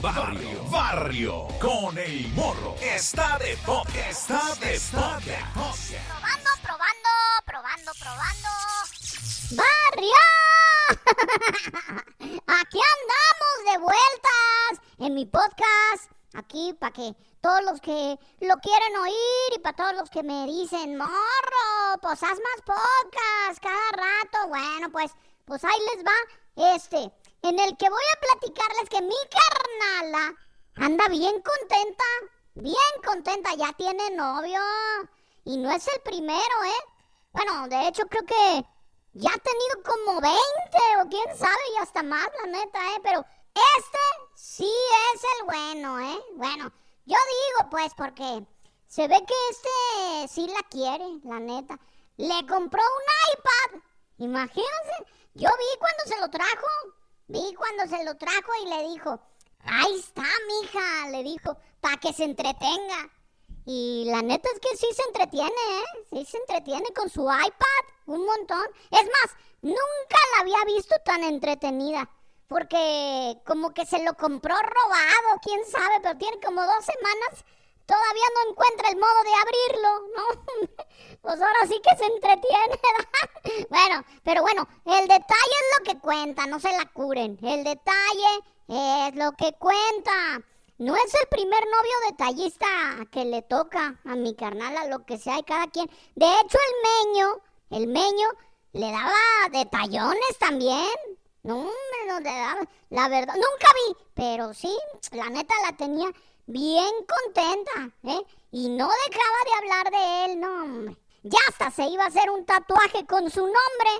Barrio, barrio, con el morro. Está de podcast, está de podcast. Probando, probando, probando, probando. ¡Barrio! Aquí andamos de vueltas en mi podcast. Aquí para que todos los que lo quieren oír y para todos los que me dicen, morro, pues haz más podcast cada rato. Bueno, pues, pues ahí les va este, en el que voy a platicarles que mi carnala anda bien contenta, bien contenta, ya tiene novio. Y no es el primero, ¿eh? Bueno, de hecho creo que ya ha tenido como 20 o quién sabe y hasta más, la neta, ¿eh? Pero este sí es el bueno, ¿eh? Bueno, yo digo pues porque se ve que este sí la quiere, la neta. Le compró un iPad. Imagínense, yo vi cuando se lo trajo. Vi cuando se lo trajo y le dijo, ahí está, mija, le dijo, para que se entretenga. Y la neta es que sí se entretiene, ¿eh? Sí se entretiene con su iPad, un montón. Es más, nunca la había visto tan entretenida. Porque como que se lo compró robado, quién sabe, pero tiene como dos semanas. Todavía no encuentra el modo de abrirlo, ¿no? pues ahora sí que se entretiene. bueno, pero bueno, el detalle es lo que cuenta, no se la curen. El detalle es lo que cuenta. No es el primer novio detallista que le toca a mi carnal, a lo que sea y cada quien. De hecho, el meño, el meño, le daba detallones también. No, me lo daba, la verdad, nunca vi, pero sí, la neta la tenía bien contenta, ¿eh? Y no dejaba de hablar de él, no, hombre. Ya hasta se iba a hacer un tatuaje con su nombre,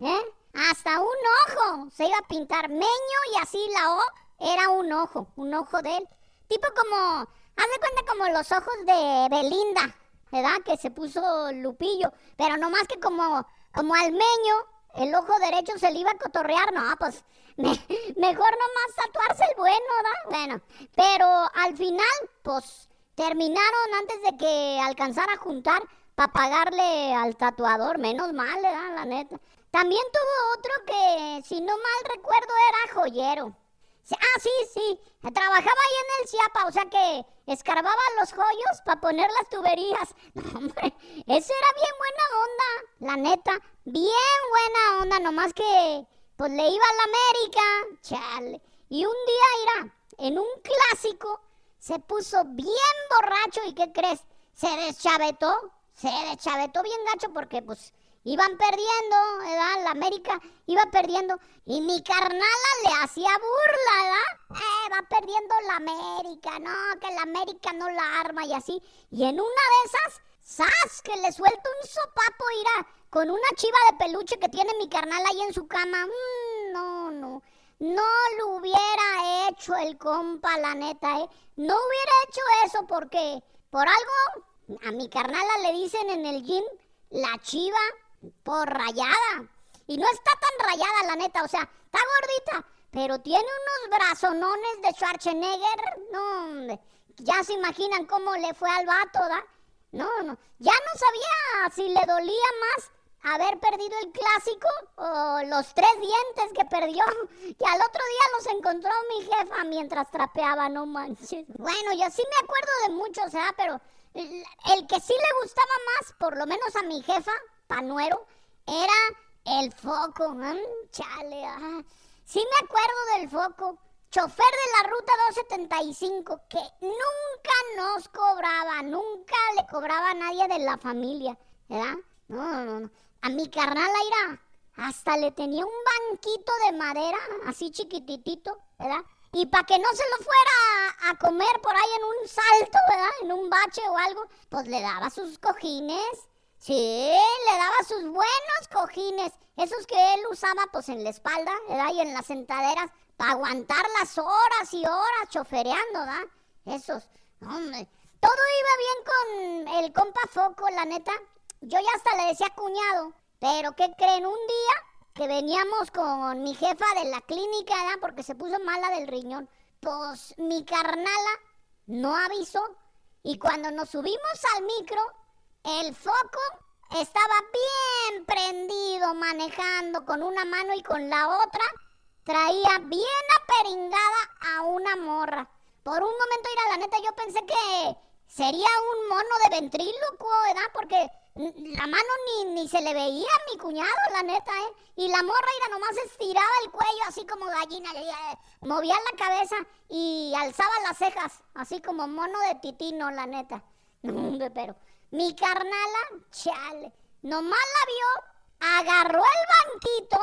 ¿eh? Hasta un ojo se iba a pintar meño y así la O era un ojo, un ojo de él. Tipo como, haz de cuenta como los ojos de Belinda, ¿verdad? Que se puso Lupillo, pero no más que como, como al meño, el ojo derecho se le iba a cotorrear, no, pues me- mejor nomás tatuarse el bueno, ¿verdad? Bueno, pero al final, pues terminaron antes de que alcanzara a juntar para pagarle al tatuador, menos mal, ¿verdad? La neta. También tuvo otro que, si no mal recuerdo, era joyero. Ah, sí, sí. Trabajaba ahí en el Ciapa, o sea que escarbaba los joyos para poner las tuberías. No, hombre, eso era bien buena onda, la neta. Bien buena onda, nomás que pues le iba a la América, chale. Y un día, irá, en un clásico, se puso bien borracho y ¿qué crees? Se deschavetó, se deschavetó bien gacho porque pues iban perdiendo, ¿verdad? La América iba perdiendo y mi carnala le hacía burla, ¿verdad? Eh, va perdiendo la América, no, que la América no la arma y así. Y en una de esas, ¡zas! Que le suelta un sopapo, irá, con una chiva de peluche que tiene mi carnal ahí en su cama. Mm, no, no. No lo hubiera hecho el compa, la neta, ¿eh? No hubiera hecho eso porque, por algo, a mi carnala le dicen en el gym la chiva por rayada. Y no está tan rayada, la neta, o sea, está gordita, pero tiene unos brazonones de Schwarzenegger. No, ya se imaginan cómo le fue al vato, ¿da? No, no, ya no sabía si le dolía más haber perdido el clásico o los tres dientes que perdió. Y al otro día los encontró mi jefa mientras trapeaba, no manches. Bueno, yo sí me acuerdo de muchos, ¿ah? Pero el que sí le gustaba más, por lo menos a mi jefa, Panuero, era el foco. Chale. Sí me acuerdo del foco. Chofer de la ruta 275, que nunca nos cobraba, nunca le cobraba a nadie de la familia, ¿verdad? No, no, no. A mi carnal Aira hasta le tenía un banquito de madera, así chiquititito, ¿verdad? Y para que no se lo fuera a comer por ahí en un salto, ¿verdad? En un bache o algo, pues le daba sus cojines. Sí, le daba sus buenos cojines, esos que él usaba pues en la espalda, ¿verdad? Y en las sentaderas, para aguantar las horas y horas chofereando, ¿verdad? Esos, hombre. Todo iba bien con el compa Foco, la neta. Yo ya hasta le decía cuñado, pero ¿qué creen? Un día que veníamos con mi jefa de la clínica, ¿verdad? Porque se puso mala del riñón. Pues mi carnala no avisó. Y cuando nos subimos al micro, el foco estaba bien prendido, manejando con una mano y con la otra traía bien aperingada a una morra. Por un momento, ir a la neta, yo pensé que sería un mono de ventrílocuo, ¿verdad? Porque la mano ni, ni se le veía a mi cuñado, la neta, ¿eh? Y la morra, era nomás estiraba el cuello así como gallina, movía la cabeza y alzaba las cejas, así como mono de titino, la neta. Pero mi carnala, chale, nomás la vio, agarró el banquito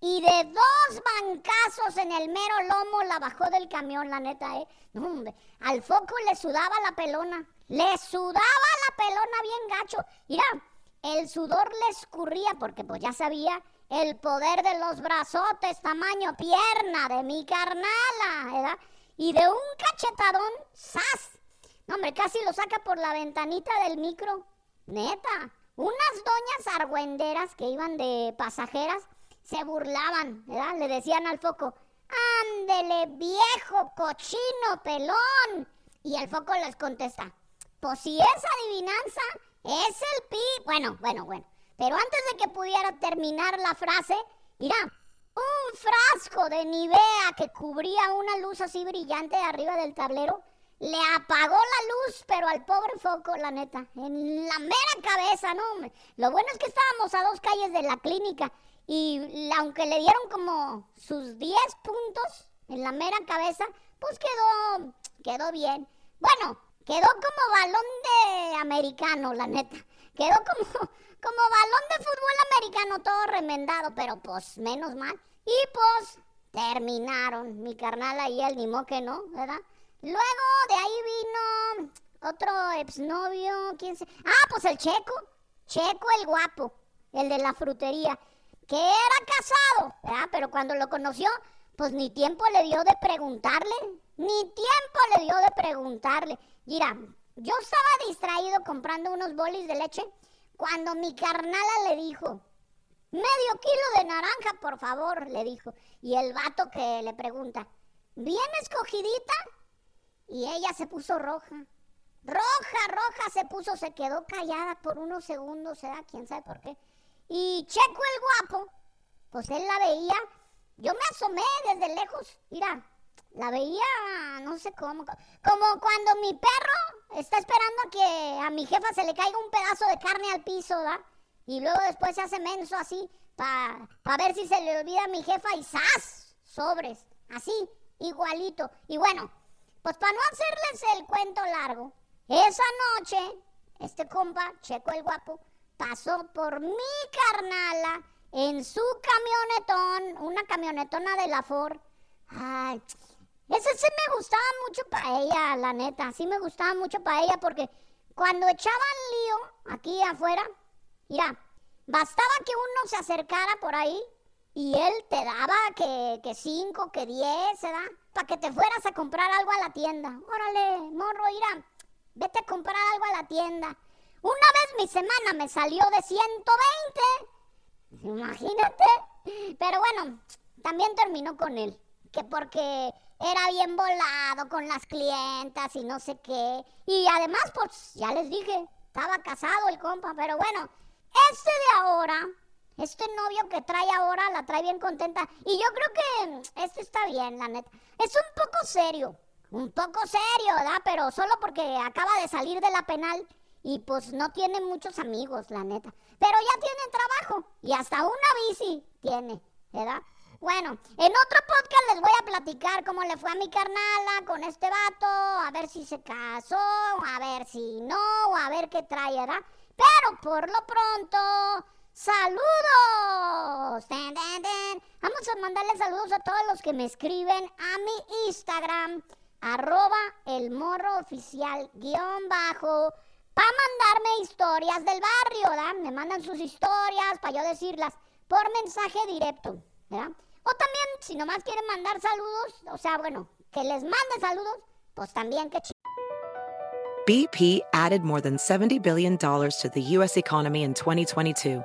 y de dos bancazos en el mero lomo la bajó del camión, la neta, ¿eh? Hombre, al foco le sudaba la pelona. Le sudaba la pelona bien gacho. Mira, el sudor le escurría porque pues ya sabía el poder de los brazotes tamaño pierna de mi carnala, ¿verdad? Y de un cachetadón, ¡zas! Hombre, casi lo saca por la ventanita del micro. Neta, unas doñas argüenderas que iban de pasajeras se burlaban, ¿verdad? Le decían al foco, ándele viejo cochino pelón. Y el foco les contesta, pues si es adivinanza, es el pi. Bueno, bueno, bueno. Pero antes de que pudiera terminar la frase, mira, un frasco de Nivea que cubría una luz así brillante arriba del tablero, le apagó la luz, pero al pobre foco, la neta, en la mera cabeza, ¿no? Lo bueno es que estábamos a dos calles de la clínica y aunque le dieron como sus 10 puntos en la mera cabeza, pues quedó, quedó bien. Bueno, quedó como balón de americano, la neta. Quedó como, como balón de fútbol americano, todo remendado, pero pues menos mal. Y pues terminaron. Mi carnal ahí, el ni que no, ¿verdad? Luego de ahí vino otro exnovio, ¿quién se? Ah, pues el Checo. Checo el guapo, el de la frutería que era casado, ¿verdad? pero cuando lo conoció, pues ni tiempo le dio de preguntarle, ni tiempo le dio de preguntarle. Mira, yo estaba distraído comprando unos bolis de leche cuando mi carnala le dijo, medio kilo de naranja, por favor, le dijo. Y el vato que le pregunta, ¿bien escogidita? Y ella se puso roja. Roja, roja se puso, se quedó callada por unos segundos, ¿verdad? ¿Quién sabe por qué? Y Checo el guapo, pues él la veía. Yo me asomé desde lejos, mira, la veía, no sé cómo, como cuando mi perro está esperando a que a mi jefa se le caiga un pedazo de carne al piso, ¿verdad? Y luego después se hace menso así, para pa ver si se le olvida a mi jefa y ¡zas! Sobres, así, igualito. Y bueno, pues para no hacerles el cuento largo, esa noche, este compa, Checo el guapo, pasó por mi carnala en su camionetón, una camionetona de la Ford. Ay, ese sí me gustaba mucho para ella, la neta. Sí me gustaba mucho para ella porque cuando echaban lío aquí afuera, mira, bastaba que uno se acercara por ahí y él te daba que, que cinco, que diez, ¿verdad? Para que te fueras a comprar algo a la tienda. Órale, morro, mira, vete a comprar algo a la tienda. Una vez mi semana me salió de 120. Imagínate. Pero bueno, también terminó con él. Que porque era bien volado con las clientas y no sé qué. Y además, pues ya les dije, estaba casado el compa. Pero bueno, este de ahora, este novio que trae ahora, la trae bien contenta. Y yo creo que este está bien, la neta. Es un poco serio. Un poco serio, ¿verdad? Pero solo porque acaba de salir de la penal y pues no tiene muchos amigos, la neta. Pero ya tiene trabajo y hasta una bici tiene, ¿verdad? Bueno, en otro podcast les voy a platicar cómo le fue a mi carnala con este vato, a ver si se casó, a ver si no, a ver qué trae, ¿verdad? Pero por lo pronto, ¡saludos! Vamos a mandarle saludos a todos los que me escriben a mi Instagram, arroba el morro oficial guion bajo para mandarme historias del barrio, ¿verdad? Me mandan sus historias para yo decirlas por mensaje directo, ¿verdad? O también, si nomás quieren mandar saludos, o sea, bueno, que les mande saludos, pues también que BP added more than $70 billion to the U.S. economy in 2022.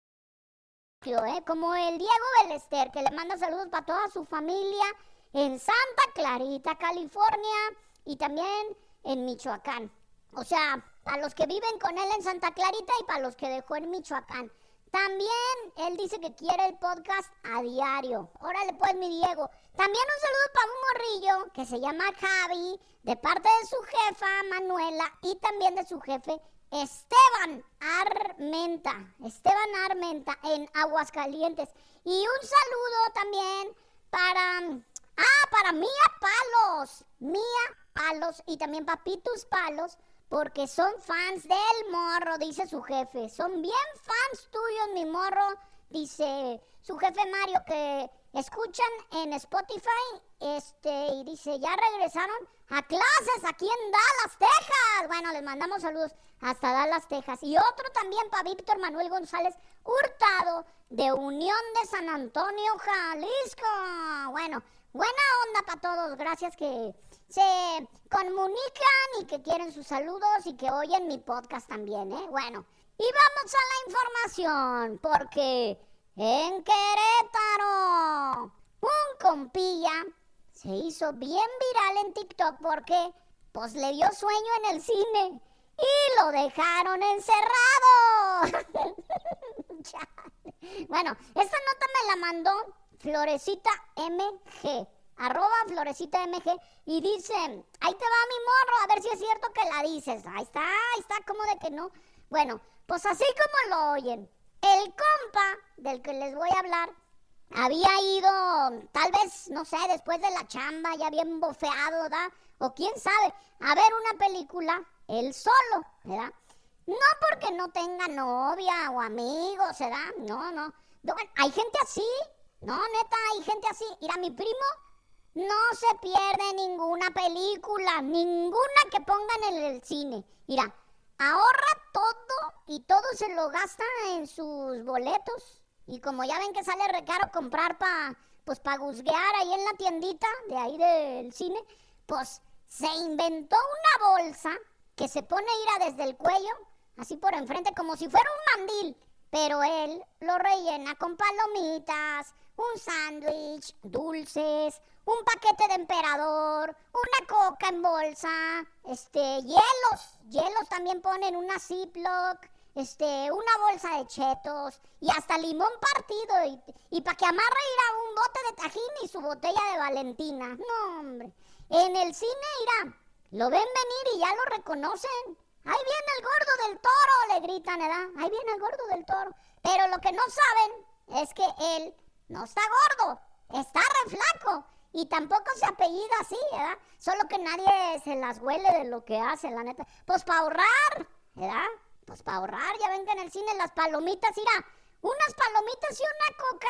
¿Eh? como el Diego Belester, que le manda saludos para toda su familia en Santa Clarita, California, y también en Michoacán. O sea, a los que viven con él en Santa Clarita y para los que dejó en Michoacán. También él dice que quiere el podcast a diario. Órale pues, mi Diego. También un saludo para un morrillo que se llama Javi, de parte de su jefa Manuela y también de su jefe Esteban Armenta, Esteban Armenta en Aguascalientes. Y un saludo también para, ah, para Mía Palos, Mía Palos y también Papitus Palos, porque son fans del morro, dice su jefe. Son bien fans tuyos, mi morro, dice su jefe Mario, que escuchan en Spotify, este, y dice, ya regresaron a clases aquí en Dallas, Texas. Bueno, les mandamos saludos hasta Dallas, Texas. Y otro también para Víctor Manuel González Hurtado, de Unión de San Antonio, Jalisco. Bueno, buena onda para todos, gracias que se comunican y que quieren sus saludos y que oyen mi podcast también, ¿eh? Bueno, y vamos a la información, porque en Querétaro, un compilla se hizo bien viral en TikTok porque pues le dio sueño en el cine y lo dejaron encerrado. bueno, esta nota me la mandó Florecita MG, arroba Florecita MG, y dice, ahí te va mi morro, a ver si es cierto que la dices. Ahí está, ahí está, como de que no. Bueno, pues así como lo oyen, el compa del que les voy a hablar había ido, tal vez, no sé, después de la chamba, ya bien bofeado, ¿verdad? O quién sabe, a ver una película él solo, ¿verdad? No porque no tenga novia o amigos, ¿verdad? No, no. Hay gente así, no, neta, hay gente así. Mira, mi primo no se pierde ninguna película, ninguna que pongan en el cine. Mira, ahorra todo y todo se lo gasta en sus boletos. Y como ya ven que sale recaro comprar para pues para guzguear ahí en la tiendita de ahí del cine, pues se inventó una bolsa que se pone ira desde el cuello, así por enfrente, como si fuera un mandil. Pero él lo rellena con palomitas, un sándwich, dulces, un paquete de emperador, una coca en bolsa, este, hielos, hielos también ponen una Ziploc, este, una bolsa de chetos y hasta limón partido y, y para que amarre irá un bote de tajín y su botella de Valentina. No, hombre. En el cine irá, lo ven venir y ya lo reconocen. Ahí viene el gordo del toro, le gritan, ¿verdad? Ahí viene el gordo del toro. Pero lo que no saben es que él no está gordo, está re flaco. Y tampoco se apellida así, ¿verdad? Solo que nadie se las huele de lo que hace, la neta. Pues para ahorrar, ¿verdad? Pues para ahorrar, ya ven que en el cine las palomitas, mira, unas palomitas y una coca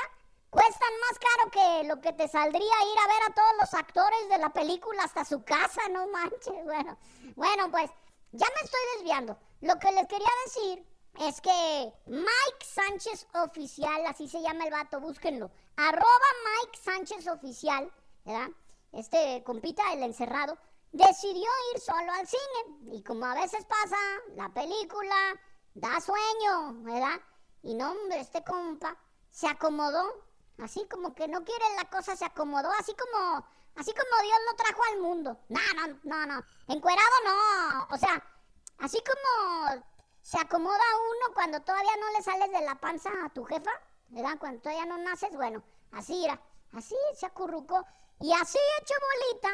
cuestan más caro que lo que te saldría ir a ver a todos los actores de la película hasta su casa, no manches. Bueno, bueno, pues ya me estoy desviando. Lo que les quería decir es que Mike Sánchez Oficial, así se llama el vato, búsquenlo. Arroba Mike Sánchez Oficial, ¿verdad? Este compita, el encerrado, decidió ir solo al cine. Y como a veces pasa, la película da sueño, ¿verdad? Y no, hombre, este compa se acomodó, así como que no quiere la cosa, se acomodó, así como, así como Dios lo trajo al mundo. No, no, no, no. Encuerado no. O sea, así como se acomoda uno cuando todavía no le sales de la panza a tu jefa, ¿verdad? Cuando todavía no naces, bueno, así era, así se acurrucó y así hecho bolita,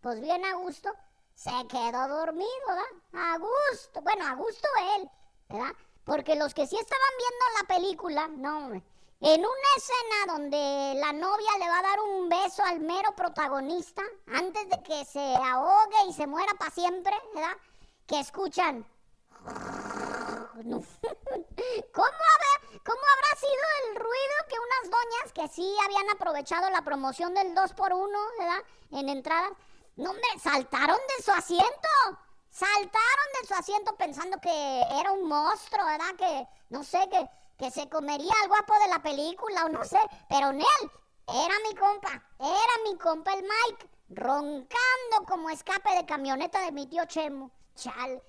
pues bien a gusto, se quedó dormido, ¿verdad? A gusto, bueno, a gusto él, ¿verdad? Porque los que sí estaban viendo la película, no, en una escena donde la novia le va a dar un beso al mero protagonista antes de que se ahogue y se muera para siempre, ¿verdad? que escuchan. ¿Cómo, habrá, ¿Cómo habrá sido el ruido que unas doñas que sí habían aprovechado la promoción del 2x1, ¿verdad? En entradas, no, hombre, saltaron de su asiento. Saltaron de su asiento pensando que era un monstruo, ¿verdad? Que, no sé, que, que se comería al guapo de la película o no sé. Pero Nel, era mi compa, era mi compa el Mike, roncando como escape de camioneta de mi tío Chemo. Chal.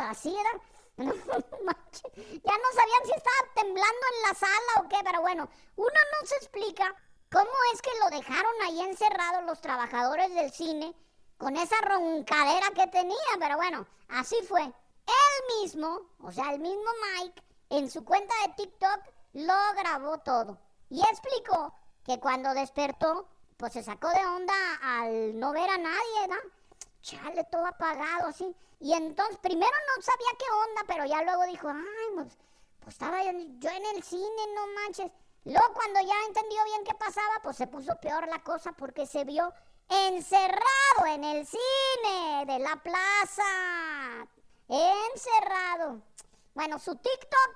Así era. ya no sabían si estaba temblando en la sala o qué, pero bueno, uno no se explica cómo es que lo dejaron ahí encerrado los trabajadores del cine con esa roncadera que tenía, pero bueno, así fue. Él mismo, o sea, el mismo Mike, en su cuenta de TikTok lo grabó todo y explicó que cuando despertó, pues se sacó de onda al no ver a nadie, ¿no? Chale, todo apagado así. Y entonces, primero no sabía qué onda, pero ya luego dijo, ay, pues, pues estaba yo en el cine, no manches. Luego cuando ya entendió bien qué pasaba, pues se puso peor la cosa porque se vio encerrado en el cine de la plaza. Encerrado. Bueno, su TikTok,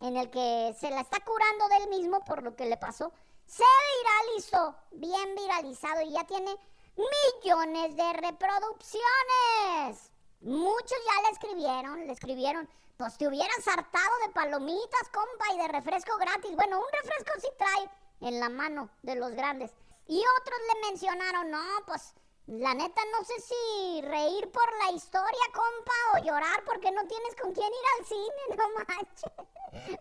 en el que se la está curando del mismo por lo que le pasó, se viralizó, bien viralizado y ya tiene millones de reproducciones. Muchos ya le escribieron, le escribieron, pues te hubieras hartado de palomitas, compa, y de refresco gratis. Bueno, un refresco sí trae en la mano de los grandes. Y otros le mencionaron, no, pues la neta no sé si reír por la historia, compa, o llorar porque no tienes con quién ir al cine, no manches.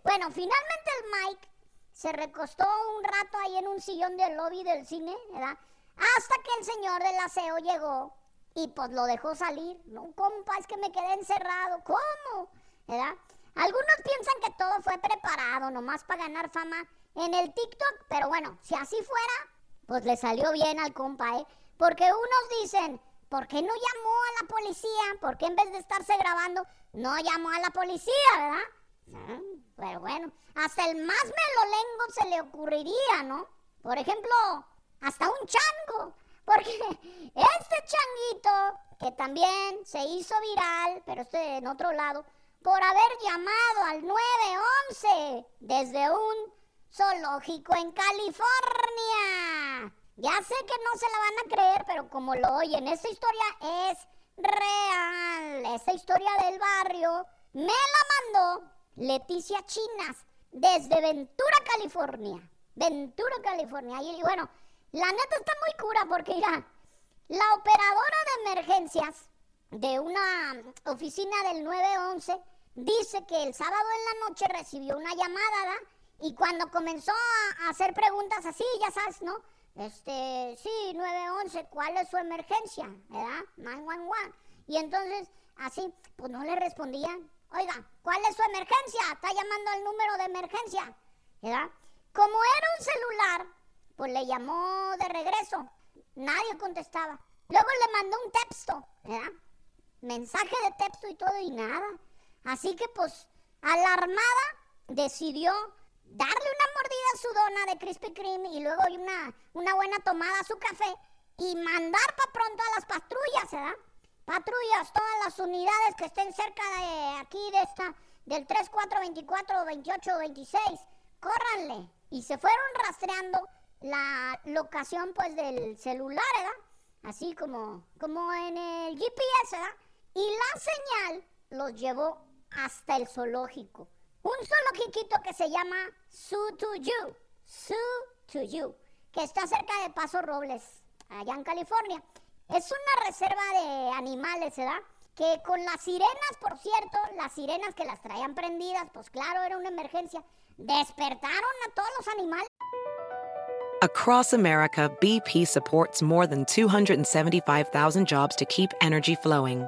Bueno, finalmente el Mike se recostó un rato ahí en un sillón del lobby del cine, ¿verdad? Hasta que el señor del aseo llegó y pues lo dejó salir. No, compa, es que me quedé encerrado. ¿Cómo? ¿Verdad? Algunos piensan que todo fue preparado nomás para ganar fama en el TikTok, pero bueno, si así fuera, pues le salió bien al compa, ¿eh? Porque unos dicen, ¿por qué no llamó a la policía? ¿Por qué en vez de estarse grabando, no llamó a la policía, verdad? Ah, pero bueno, hasta el más melolengo se le ocurriría, ¿no? Por ejemplo, hasta un chango. Porque este changuito, que también se hizo viral, pero este en otro lado, por haber llamado al 911 desde un zoológico en California. Ya sé que no se la van a creer, pero como lo oyen, esta historia es real. Esa historia del barrio me la mandó Leticia Chinas desde Ventura, California. Ventura, California. Y bueno, la neta está muy cura porque mira, la operadora de emergencias de una oficina del 911 dice que el sábado en la noche recibió una llamada y cuando comenzó a hacer preguntas así, ya sabes, ¿no? Este, sí, 911, ¿cuál es su emergencia? ¿Verdad? 911. Y entonces, así, pues no le respondían. Oiga, ¿cuál es su emergencia? Está llamando al número de emergencia. ¿Verdad? Como era un celular, pues le llamó de regreso. Nadie contestaba. Luego le mandó un texto, ¿verdad? Mensaje de texto y todo y nada. Así que pues alarmada decidió darle una mordida a su dona de Krispy Kreme y luego una, una buena tomada a su café y mandar para pronto a las patrullas, ¿verdad? Patrullas, todas las unidades que estén cerca de aquí, de esta, del 3424, 28, 26, córranle. Y se fueron rastreando la locación pues del celular, ¿verdad? Así como, como en el GPS, ¿verdad? Y la señal los llevó hasta el zoológico. Un zoológico que se llama to You, que está cerca de Paso Robles, allá en California. Es una reserva de animales, ¿verdad? Que con las sirenas, por cierto, las sirenas que las traían prendidas, pues claro, era una emergencia, despertaron a todos los animales. Across America, BP supports more than 275,000 jobs to keep energy flowing.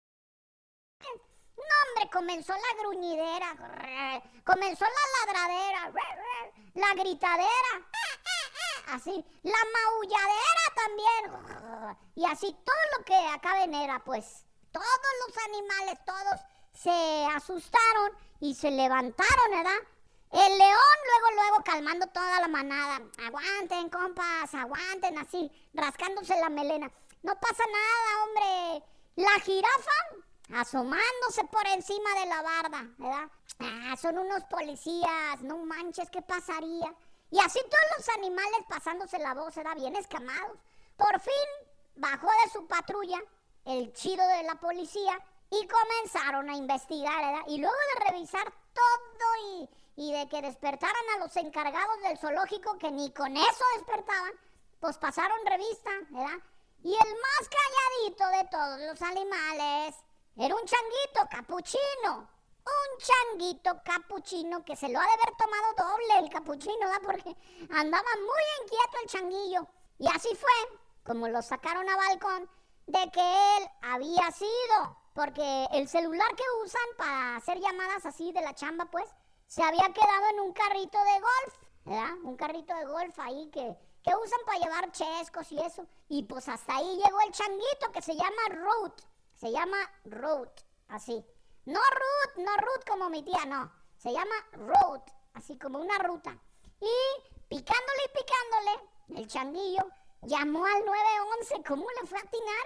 comenzó la gruñidera, comenzó la ladradera, la gritadera, así, la maulladera también, y así todo lo que acabe en era, pues todos los animales, todos se asustaron y se levantaron, ¿verdad? El león luego, luego calmando toda la manada. Aguanten, compas, aguanten así, rascándose la melena. No pasa nada, hombre. La jirafa asomándose por encima de la barda, ¿verdad? Ah, son unos policías, no manches, ¿qué pasaría? Y así todos los animales pasándose la voz, era bien escamados. Por fin bajó de su patrulla el chido de la policía y comenzaron a investigar, ¿verdad? Y luego de revisar todo y, y de que despertaran a los encargados del zoológico, que ni con eso despertaban, pues pasaron revista, ¿verdad? Y el más calladito de todos los animales era un changuito capuchino. Un changuito capuchino que se lo ha de haber tomado doble el capuchino, ¿verdad? Porque andaba muy inquieto el changuillo. Y así fue como lo sacaron a balcón de que él había sido. Porque el celular que usan para hacer llamadas así de la chamba, pues, se había quedado en un carrito de golf, ¿verdad? Un carrito de golf ahí que, que usan para llevar chescos y eso. Y pues hasta ahí llegó el changuito que se llama Root. Se llama Root, así. No Ruth, no Ruth como mi tía, no. Se llama Root, así como una ruta. Y picándole y picándole, el changuillo llamó al 911. ¿Cómo le fue a atinar,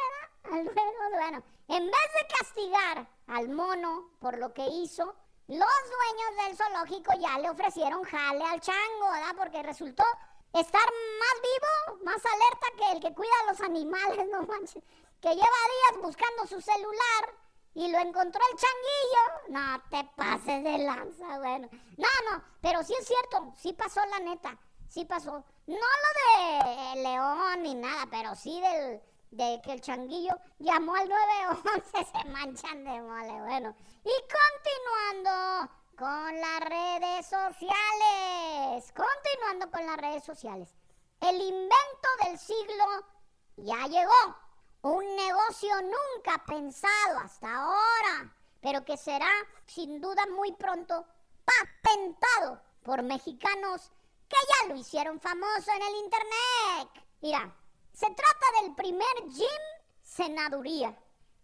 Al 911. Bueno, en vez de castigar al mono por lo que hizo, los dueños del zoológico ya le ofrecieron jale al chango, ¿verdad? Porque resultó estar más vivo, más alerta que el que cuida a los animales, no manches que lleva días buscando su celular y lo encontró el changuillo. No te pases de lanza, bueno. No, no, pero sí es cierto, sí pasó la neta, sí pasó. No lo de León ni nada, pero sí del de que el changuillo llamó al 911, se manchan de mole, bueno. Y continuando con las redes sociales, continuando con las redes sociales. El invento del siglo ya llegó un negocio nunca pensado hasta ahora, pero que será sin duda muy pronto patentado por mexicanos que ya lo hicieron famoso en el internet. Mira, se trata del primer gym senaduría.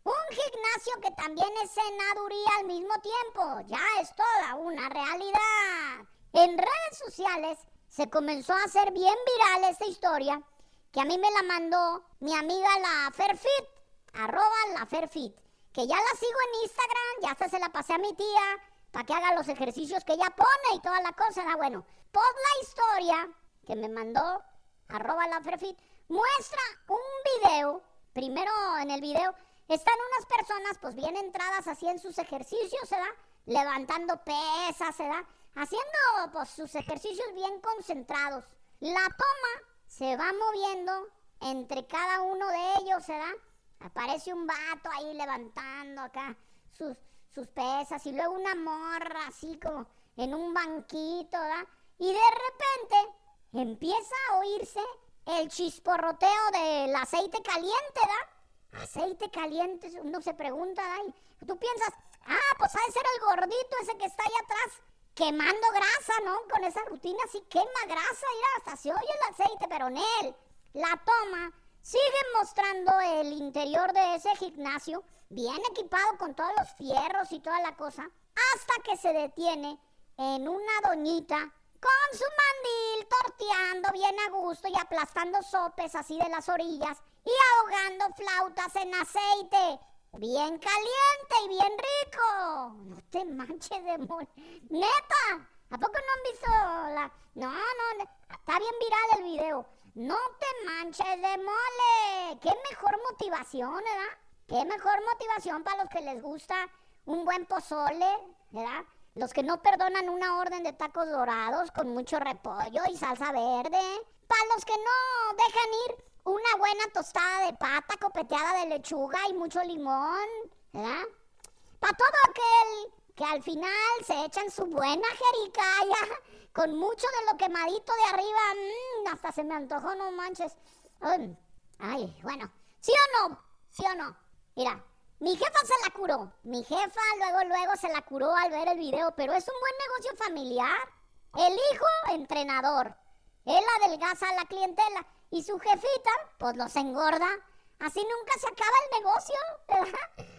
Un gimnasio que también es senaduría al mismo tiempo. Ya es toda una realidad. En redes sociales se comenzó a hacer bien viral esta historia que a mí me la mandó mi amiga la Ferfit, arroba la Ferfit, que ya la sigo en Instagram, ya hasta se la pasé a mi tía para que haga los ejercicios que ella pone y toda la cosa. Ah, bueno, pues la historia que me mandó, arroba la Ferfit, muestra un video. Primero en el video están unas personas pues bien entradas en sus ejercicios, ¿verdad? Levantando pesas, ¿verdad? Haciendo pues sus ejercicios bien concentrados. La toma se va moviendo entre cada uno de ellos, ¿verdad? Aparece un vato ahí levantando acá sus, sus pesas y luego una morra así como en un banquito, ¿verdad? Y de repente empieza a oírse el chisporroteo del aceite caliente, ¿verdad? Aceite caliente, uno se pregunta, ¿verdad? tú piensas, ah, pues ha de ser el gordito ese que está ahí atrás quemando grasa, ¿no? Con esa rutina así quema grasa, y hasta se oye el aceite, pero en él la toma sigue mostrando el interior de ese gimnasio, bien equipado con todos los fierros y toda la cosa, hasta que se detiene en una doñita con su mandil torteando bien a gusto y aplastando sopes así de las orillas y ahogando flautas en aceite. Bien caliente y bien rico. No te manches de mole. Neta, ¿a poco no han visto la.? No, no, está bien viral el video. No te manches de mole. Qué mejor motivación, ¿verdad? qué mejor motivación para los que les gusta un buen pozole, ¿verdad? Los que no perdonan una orden de tacos dorados con mucho repollo y salsa verde. Para los que no dejan ir una buena tostada de pata copeteada de lechuga y mucho limón, ¿verdad? Para todo aquel que al final se echan su buena jericaya con mucho de lo quemadito de arriba. Mm, hasta se me antojó, no manches. ay, bueno. ¿Sí o no? ¿Sí o no? Mira, mi jefa se la curó. Mi jefa luego, luego se la curó al ver el video, pero es un buen negocio familiar. El hijo, entrenador. Él adelgaza a la clientela y su jefita, pues los engorda. Así nunca se acaba el negocio,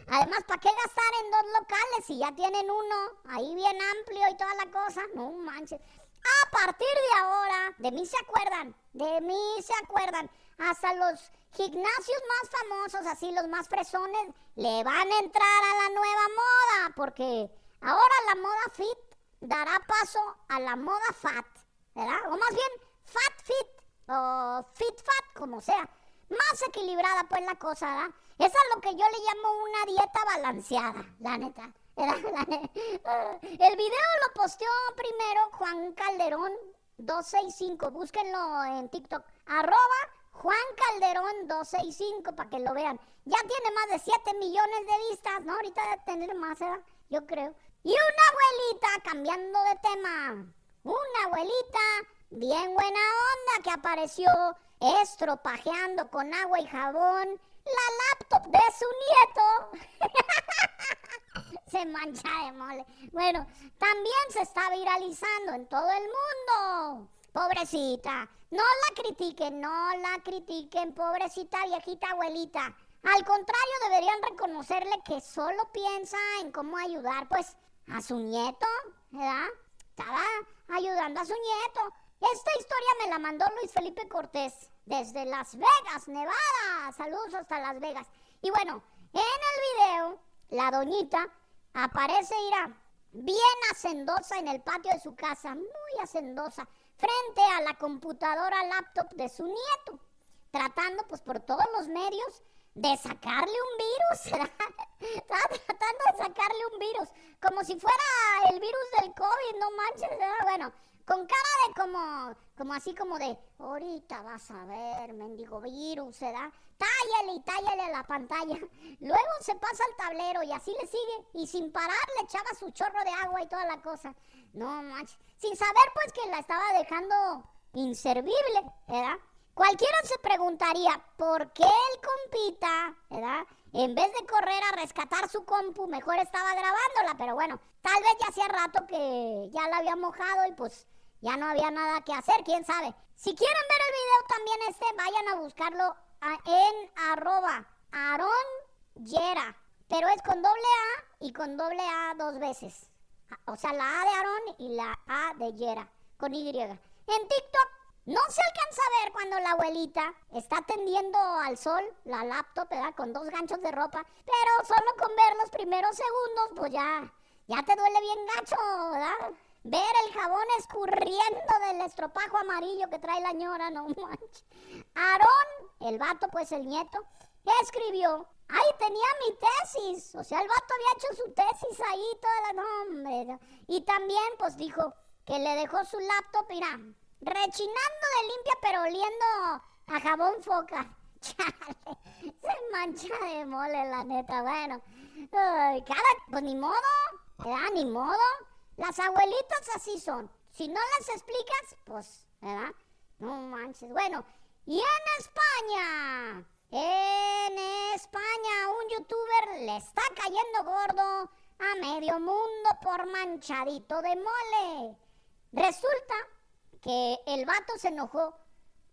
Además, ¿para qué gastar en dos locales si ya tienen uno ahí bien amplio y toda la cosa? No manches. A partir de ahora, de mí se acuerdan, de mí se acuerdan. Hasta los gimnasios más famosos, así los más fresones, le van a entrar a la nueva moda, porque ahora la moda fit dará paso a la moda fat, ¿verdad? O más bien, fat fit, o fit fat, como sea. Más equilibrada pues la cosa, ¿verdad? Esa es lo que yo le llamo una dieta balanceada, la neta. El video lo posteó primero Juan Calderón 265. Búsquenlo en TikTok. Arroba Juan Calderón 265 para que lo vean. Ya tiene más de 7 millones de vistas, ¿no? Ahorita debe tener más, ¿verdad? Yo creo. Y una abuelita, cambiando de tema. Una abuelita bien buena onda que apareció estropajeando con agua y jabón la laptop de su nieto. se mancha de mole. Bueno, también se está viralizando en todo el mundo. Pobrecita, no la critiquen, no la critiquen, pobrecita viejita abuelita. Al contrario, deberían reconocerle que solo piensa en cómo ayudar, pues, a su nieto, ¿verdad? Estaba ayudando a su nieto. Esta historia me la mandó Luis Felipe Cortés desde Las Vegas, Nevada. Saludos hasta Las Vegas. Y bueno, en el video, la doñita aparece, irá bien hacendosa en el patio de su casa, muy hacendosa, frente a la computadora laptop de su nieto, tratando pues por todos los medios de sacarle un virus. tratando de sacarle un virus, como si fuera el virus del COVID, no manches. Bueno, con cara de como, como así como de, ahorita vas a ver, mendigo virus, ¿verdad? Tállale y tállale la pantalla. Luego se pasa al tablero y así le sigue. Y sin parar le echaba su chorro de agua y toda la cosa. No manches. Sin saber pues que la estaba dejando inservible, ¿verdad? Cualquiera se preguntaría por qué el compita, ¿verdad? En vez de correr a rescatar su compu, mejor estaba grabándola, pero bueno, tal vez ya hacía rato que ya la había mojado y pues ya no había nada que hacer, quién sabe. Si quieren ver el video también este, vayan a buscarlo en arroba Yera, pero es con doble A y con doble A dos veces. O sea, la A de Aarón y la A de Yera, con Y. En TikTok no se alcanza a ver cuando la abuelita está tendiendo al sol la laptop, ¿verdad? Con dos ganchos de ropa, pero solo con ver los primeros segundos, pues ya, ya te duele bien gacho, ¿verdad? Ver el jabón escurriendo del estropajo amarillo que trae la ñora, no manches. Aarón, el vato, pues el nieto, escribió, ¡ay, tenía mi tesis! O sea, el vato había hecho su tesis ahí, toda la nombre. Y también, pues dijo que le dejó su laptop, mira, rechinando de limpia, pero oliendo a jabón foca. Se mancha de mole, la neta. Bueno, cada, pues ni modo. Ni modo. Las abuelitas así son. Si no las explicas, pues, ¿verdad? No manches. Bueno, y en España, en España, un youtuber le está cayendo gordo a medio mundo por manchadito de mole. Resulta que el vato se enojó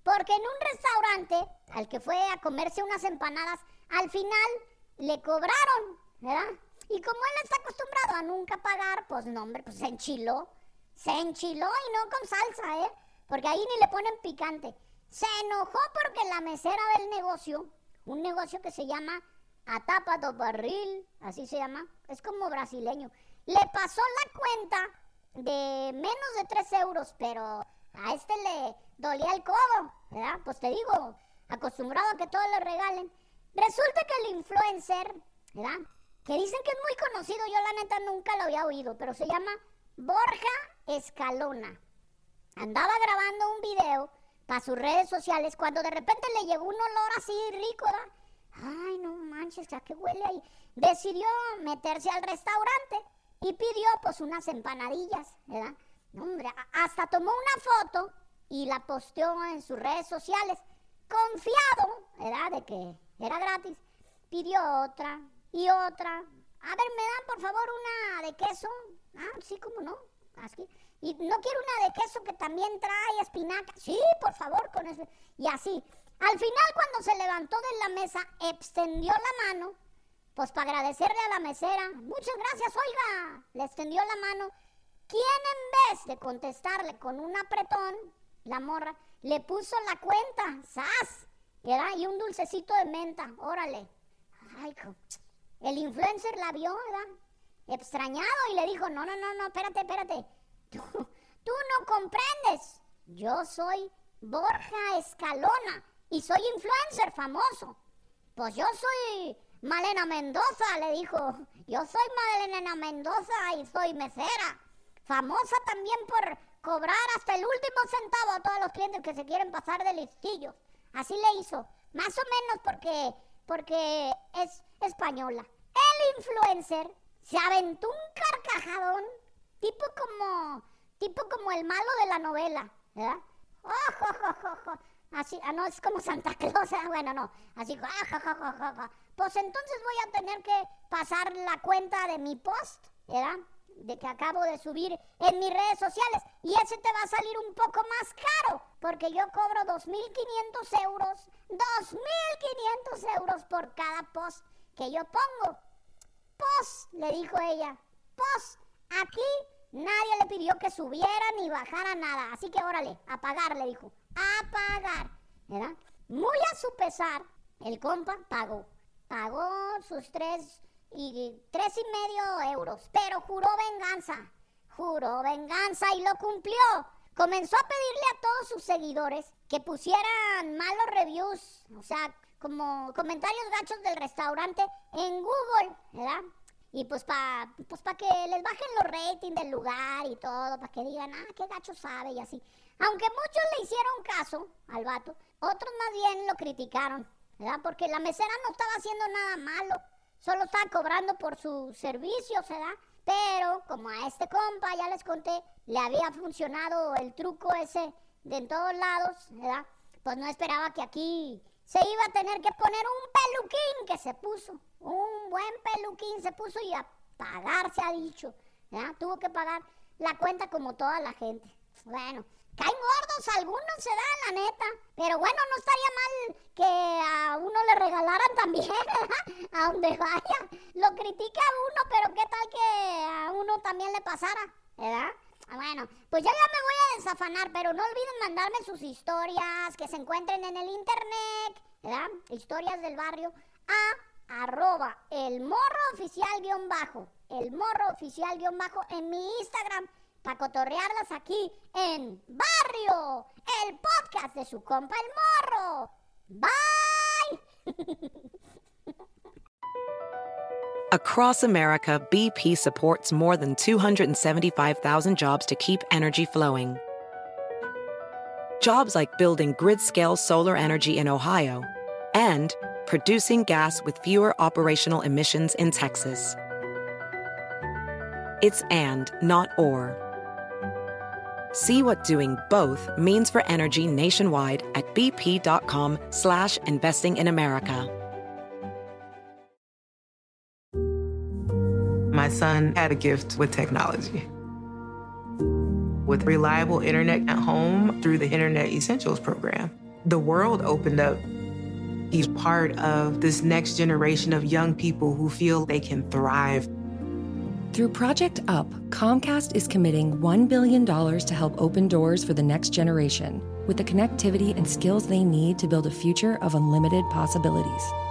porque en un restaurante al que fue a comerse unas empanadas, al final le cobraron, ¿verdad? Y como él está acostumbrado a nunca pagar, pues no, hombre, pues se enchiló. Se enchiló y no con salsa, ¿eh? Porque ahí ni le ponen picante. Se enojó porque la mesera del negocio, un negocio que se llama Atapa do Barril, así se llama, es como brasileño, le pasó la cuenta de menos de 3 euros, pero a este le dolía el codo, ¿verdad? Pues te digo, acostumbrado a que todo le regalen. Resulta que el influencer, ¿verdad? Que dicen que es muy conocido, yo la neta nunca lo había oído, pero se llama Borja Escalona. Andaba grabando un video para sus redes sociales cuando de repente le llegó un olor así rico, ¿verdad? Ay, no manches, ya que huele ahí. Decidió meterse al restaurante y pidió pues unas empanadillas, ¿verdad? Hombre, hasta tomó una foto y la posteó en sus redes sociales, confiado, ¿verdad? De que era gratis. Pidió otra y otra. A ver, ¿me dan por favor una de queso? Ah, sí, cómo no. Así. Y no quiero una de queso que también trae espinaca. Sí, por favor, con eso. Y así. Al final, cuando se levantó de la mesa, extendió la mano, pues para agradecerle a la mesera. Muchas gracias, oiga. Le extendió la mano. ¿Quién en vez de contestarle con un apretón, la morra, le puso la cuenta, ¡sas! ¿verdad? Y un dulcecito de menta, órale. Ay, el influencer la vio. Extrañado y le dijo, no, no, no, no, espérate, espérate. Tú, tú no comprendes. Yo soy Borja Escalona y soy influencer famoso. Pues yo soy Malena Mendoza, le dijo. Yo soy Malena Mendoza y soy mesera. Famosa también por cobrar hasta el último centavo a todos los clientes que se quieren pasar de listillos. Así le hizo. Más o menos porque, porque es española. El influencer se aventó un carcajadón tipo como, tipo como el malo de la novela, ¿verdad? Así, ah, no, es como Santa Claus, bueno, no, así, ah, pues entonces voy a tener que pasar la cuenta de mi post, ¿verdad? De que acabo de subir en mis redes sociales. Y ese te va a salir un poco más caro, porque yo cobro 2.500 euros, 2.500 euros por cada post que yo pongo. Post, le dijo ella, post, aquí nadie le pidió que subiera ni bajara nada. Así que órale, a pagar, le dijo a pagar, ¿verdad? Muy a su pesar, el compa pagó. Pagó sus tres y tres y medio euros, pero juró venganza. Juró venganza y lo cumplió. Comenzó a pedirle a todos sus seguidores que pusieran malos reviews, o sea, como comentarios gachos del restaurante en Google, ¿verdad? Y pues para pues pa que les bajen los ratings del lugar y todo, para que digan, ah, qué gacho sabe y así. Aunque muchos le hicieron caso al vato, otros más bien lo criticaron, ¿verdad? Porque la mesera no estaba haciendo nada malo, solo estaba cobrando por sus servicios, ¿verdad? Pero como a este compa, ya les conté, le había funcionado el truco ese de en todos lados, ¿verdad? Pues no esperaba que aquí se iba a tener que poner un peluquín que se puso, un buen peluquín se puso y a pagar se ha dicho, ¿ya? Tuvo que pagar la cuenta como toda la gente. Bueno, caen gordos algunos, se da la neta, pero bueno, no estaría mal que a uno le regalaran también, a donde vaya. Lo critica a uno, pero qué tal que a uno también le pasara, ¿verdad? Ah, bueno, pues ya, ya me voy a desafanar, pero no olviden mandarme sus historias que se encuentren en el internet, ¿verdad? Historias del barrio a arroba el morro oficial guion bajo, el morro oficial guion bajo en mi Instagram para aquí en Barrio, el podcast de su compa el morro. Bye. Across America, BP supports more than 275,000 jobs to keep energy flowing. Jobs like building grid scale solar energy in Ohio and producing gas with fewer operational emissions in Texas. It's and, not or. See what doing both means for energy nationwide at bp.com slash investing in America. My son had a gift with technology. With reliable internet at home through the Internet Essentials program, the world opened up. He's part of this next generation of young people who feel they can thrive. Through Project UP, Comcast is committing $1 billion to help open doors for the next generation with the connectivity and skills they need to build a future of unlimited possibilities.